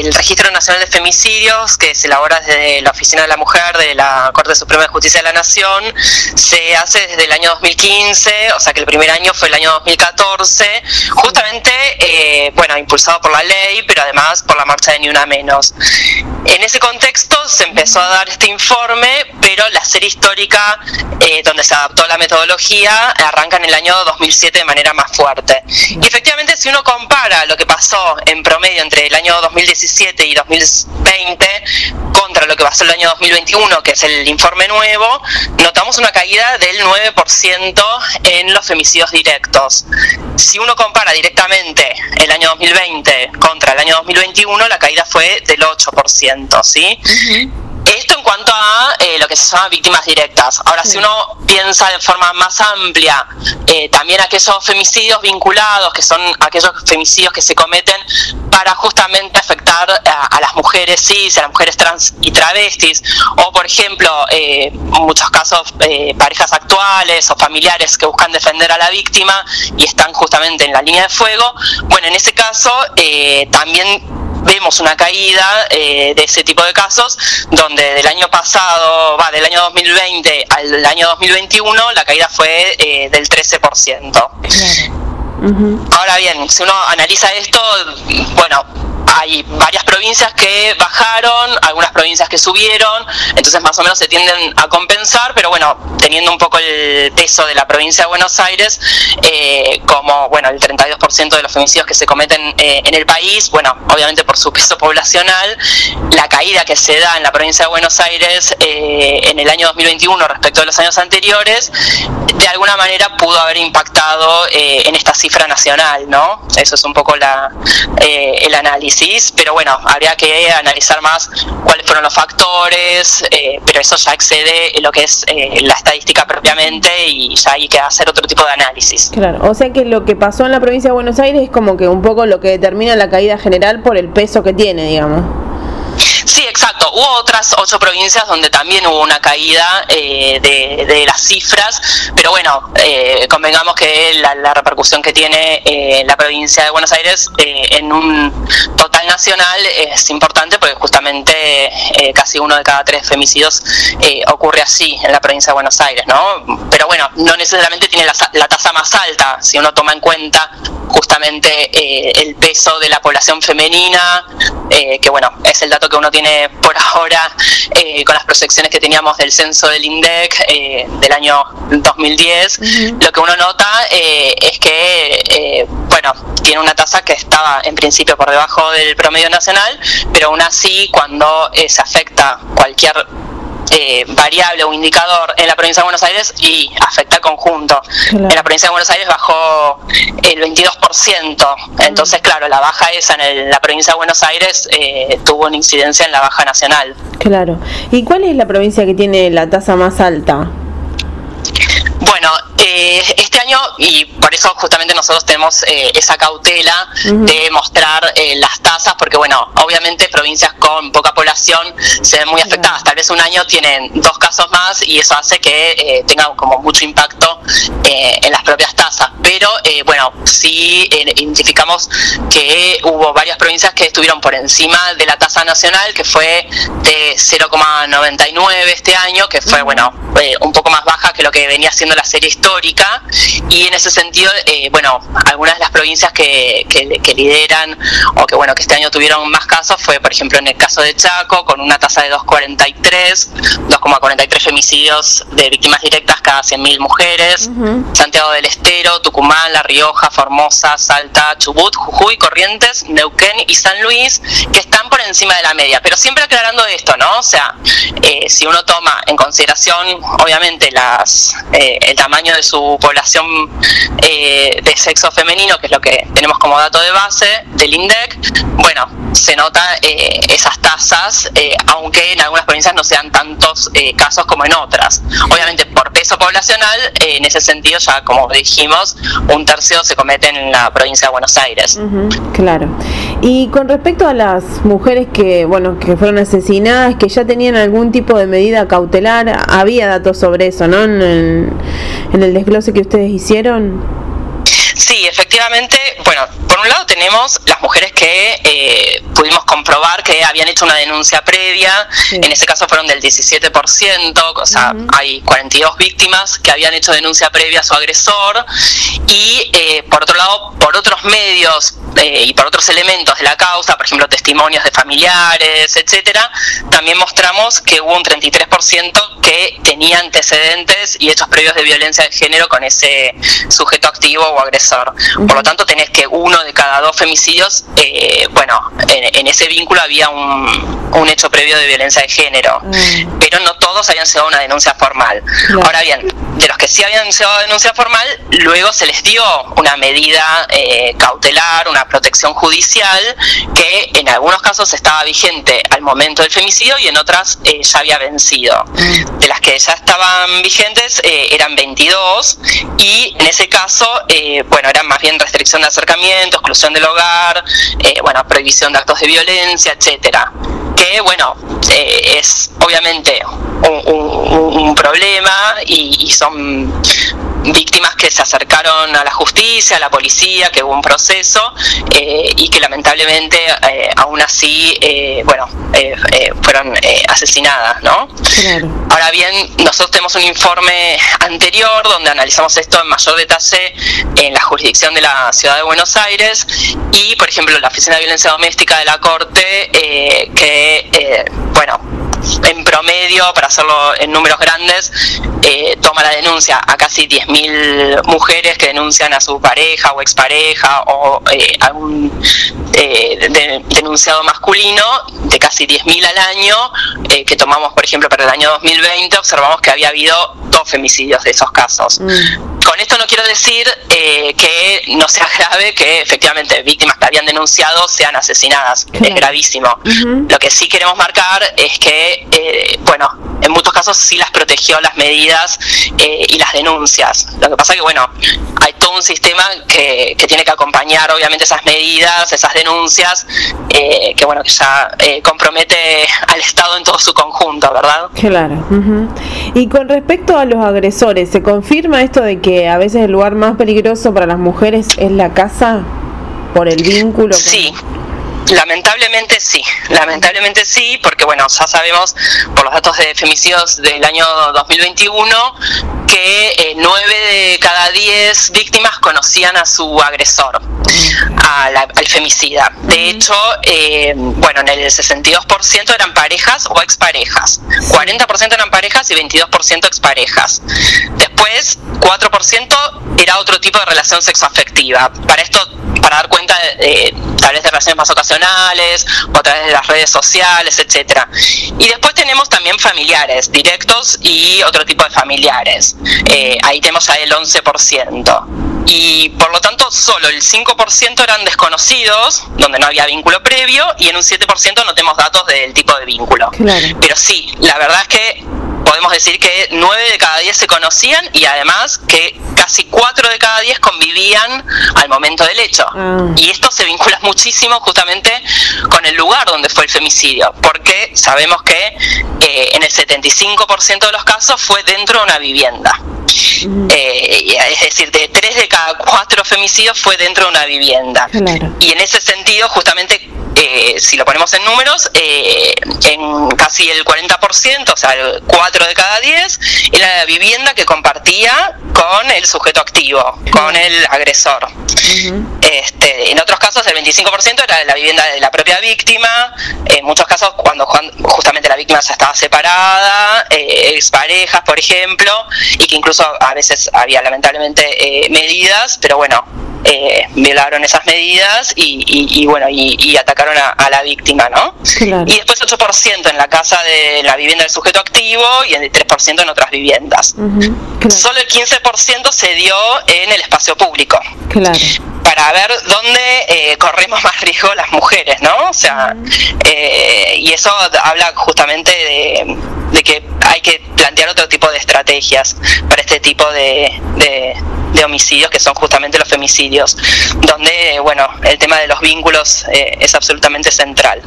El Registro Nacional de Femicidios, que se elabora desde la Oficina de la Mujer de la Corte Suprema de Justicia de la Nación, se hace desde el año 2015, o sea que el primer año fue el año 2014, justamente, eh, bueno, impulsado por la ley, pero además por la marcha de Ni Una Menos. En ese contexto se empezó a dar este informe, pero la serie histórica eh, donde se adaptó la metodología arranca en el año 2007 de manera más fuerte. Y efectivamente, si uno compara lo que pasó en promedio entre el año 2017 y 2020 contra lo que pasó el año 2021, que es el informe nuevo, notamos una caída del 9% en los femicidios directos. Si uno compara directamente el año 2020 contra el año 2021, la caída fue del 8%, ¿sí? Esto en cuanto a eh, lo que se llama víctimas directas. Ahora, si uno piensa de forma más amplia, eh, también aquellos femicidios vinculados, que son aquellos femicidios que se cometen para justamente afectar a, las mujeres cis, a las mujeres trans y travestis, o por ejemplo, eh, muchos casos parejas actuales o familiares que buscan defender a la víctima y están justamente en la línea de fuego, bueno, en ese caso también vemos una caída eh, de ese tipo de casos, donde del año pasado, va, del año 2020 al año 2021, la caída fue eh, del 13%. Ahora bien, si uno analiza esto, bueno, hay varias provincias que bajaron, algunas provincias que subieron, entonces más o menos se tienden a compensar, pero bueno, teniendo un poco el peso de la provincia de Buenos Aires, eh, como bueno, el 32% de los femicidios que se cometen eh, en el país, bueno, obviamente por su peso poblacional, la caída que se da en la provincia de Buenos Aires eh, en el año 2021 respecto a los años anteriores, de alguna manera pudo haber impactado en esta cifra nacional, ¿no? Eso es un poco la, el análisis pero bueno, habría que analizar más cuáles fueron los factores, eh, pero eso ya excede lo que es eh, la estadística propiamente y ya hay que hacer otro tipo de análisis. Claro, o sea que lo que pasó en la provincia de Buenos Aires es como que un poco lo que determina la caída general por el peso que tiene, digamos. Sí, exacto. Hubo otras ocho provincias donde también hubo una caída eh, de, las cifras, pero bueno, eh, convengamos que la, repercusión que tiene eh, la provincia de Buenos Aires en un total nacional es importante porque justamente casi uno de cada tres femicidios ocurre así en la provincia de Buenos Aires, ¿no? Pero bueno, no necesariamente tiene la, la tasa más alta si uno toma en cuenta justamente el peso de la población femenina, que bueno, es el dato que uno tiene por ahora eh, con las proyecciones que teníamos del censo del INDEC eh, del año 2010, lo que uno nota eh, es que, bueno, tiene una tasa que estaba en principio por debajo del promedio nacional, pero aún así cuando se afecta cualquier eh, variable o indicador en la provincia de Buenos Aires y afecta al conjunto. En la provincia de Buenos Aires bajó el 22%, entonces claro, la baja esa en la provincia de Buenos Aires eh, tuvo una incidencia en la baja nacional. Claro. ¿Y cuál es la provincia que tiene la tasa más alta? Bueno, eh, este año, y por eso justamente nosotros tenemos eh, esa cautela de mostrar eh, las tasas, porque bueno, obviamente provincias con poca población se ven muy afectadas. Tal vez un año tienen dos casos más y eso hace que tenga como mucho impacto en las propias tasas. Bueno, sí identificamos que hubo varias provincias que estuvieron por encima de la tasa nacional, que fue de 0,99 este año, que fue, bueno, un poco más baja que lo que venía siendo la serie histórica. Y en ese sentido, eh, bueno, algunas de las provincias que, que, lideran o que bueno que este año tuvieron más casos fue, por ejemplo, en el caso de Chaco con una tasa de 2,43, 2,43 femicidios de víctimas directas cada 100.000 mujeres, Santiago del Estero, Tucumán, La Rioja, Formosa, Salta, Chubut, Jujuy, Corrientes, Neuquén y San Luis, que están por encima de la media, pero siempre aclarando esto, ¿no? O sea, eh, si uno toma en consideración, obviamente, eh, el tamaño de su población eh, de sexo femenino, que es lo que tenemos como dato de base del INDEC, bueno, se nota esas tasas, aunque en algunas provincias no sean tantos casos como en otras. Obviamente por peso poblacional, en ese sentido ya como dijimos, un tercio se comete en la provincia de Buenos Aires. claro. Y con respecto a las mujeres que, bueno, que fueron asesinadas, que ya tenían algún tipo de medida cautelar, había datos sobre eso, ¿no? En el, en el desglose que ustedes hicieron. Sí, efectivamente, bueno, por un lado tenemos las mujeres que eh, pudimos comprobar que habían hecho una denuncia previa, en ese caso fueron del 17%, o sea, hay 42 víctimas que habían hecho denuncia previa a su agresor, y eh, por otro lado, por otros medios eh, y por otros elementos de la causa, por ejemplo, testimonios de familiares, etcétera, también mostramos que hubo un 33% que tenía antecedentes y hechos previos de violencia de género con ese sujeto activo o agresor. Por lo tanto, tenés que uno de cada dos femicidios, eh, bueno, en, ese vínculo había un, un, hecho previo de violencia de género, mm. pero no todos habían sido una denuncia formal. Ahora bien, de los que sí habían llegado a denuncia formal, luego se les dio una medida eh, cautelar, una protección judicial, que en algunos casos estaba vigente al momento del femicidio y en otras eh, ya había vencido. De las que ya estaban vigentes eh, eran 22 y en ese caso, bueno, eran más bien restricción de acercamiento, exclusión del hogar, bueno, prohibición de actos de violencia, etcétera que bueno, es obviamente un, problema y, son víctimas que se acercaron a la justicia, a la policía, que hubo un proceso eh, y que lamentablemente eh, aún así, eh, bueno, fueron asesinadas, ¿no? Ahora bien, nosotros tenemos un informe anterior donde analizamos esto en mayor detalle en la jurisdicción de la Ciudad de Buenos Aires y, por ejemplo, la Oficina de Violencia Doméstica de la Corte, que, bueno, en promedio, para en números grandes, eh, toma la denuncia a casi 10.000 mujeres que denuncian a su pareja o expareja o eh, algún eh, denunciado masculino, de casi 10.000 al año, que tomamos, por ejemplo, para el año 2020, observamos que había habido dos femicidios de esos casos. Mm. Con esto no quiero decir que no sea grave que efectivamente víctimas que habían denunciado sean asesinadas, es gravísimo. Lo que sí queremos marcar es que, bueno, en muchos casos sí las protegió las medidas eh, y las denuncias. Lo que pasa que, bueno, hay todo un sistema que, tiene que acompañar, obviamente, esas medidas, esas denuncias, eh, que, bueno, que ya eh, compromete al Estado en todo su conjunto, ¿verdad? Claro. Y con respecto a los agresores, ¿se confirma esto de que a veces el lugar más peligroso para las mujeres es la casa por el vínculo? Sí. Lamentablemente sí, lamentablemente sí, porque bueno, ya sabemos por los datos de femicidios del año 2021 que eh, nueve de cada diez víctimas conocían a su agresor, al femicida. De hecho, eh, bueno, en el 62% eran parejas o exparejas, 40% eran parejas y 22% exparejas. Después, 4% era otro tipo de relación sexoafectiva. Para esto para dar cuenta de, tal vez de relaciones más ocasionales o a través de las redes sociales, etcétera. Y después tenemos también familiares directos y otro tipo de familiares. Eh, ahí tenemos a el 11%. Y por lo tanto, solo el 5% eran desconocidos, donde no había vínculo previo, y en un 7% no tenemos datos del tipo de vínculo. Pero sí, la verdad es que podemos decir que 9 de cada 10 se conocían y además que casi 4 de cada 10 convivían al momento del hecho. Y esto se vincula muchísimo justamente con el lugar donde fue el femicidio, porque sabemos que eh, en el 75% de los casos fue dentro de una vivienda. Eh, es decir, de 3 de cada 4 femicidios fue dentro de una vivienda. Y en ese sentido, justamente eh, si lo ponemos en números, eh, en casi el 40%, o sea, el 4 de cada 10, era la vivienda que compartía con el sujeto activo, con el agresor. este, en otros casos, el 25% era la vivienda de la propia víctima, en muchos casos cuando justamente la víctima ya estaba separada, exparejas, por ejemplo, y que incluso a veces había lamentablemente medidas, pero bueno, eh, violaron esas medidas y, bueno y, atacaron a, la víctima, ¿no? Y después 8% en la casa de la vivienda del sujeto activo y el 3% en otras viviendas. Solo el 15% se dio en el espacio público. Para ver dónde eh, corremos más riesgo las mujeres, ¿no? O sea, eh, y eso habla justamente de, que hay que plantear otro tipo de estrategias para este tipo de de homicidios, que son justamente los femicidios, donde, bueno, el tema de los vínculos eh, es absolutamente central.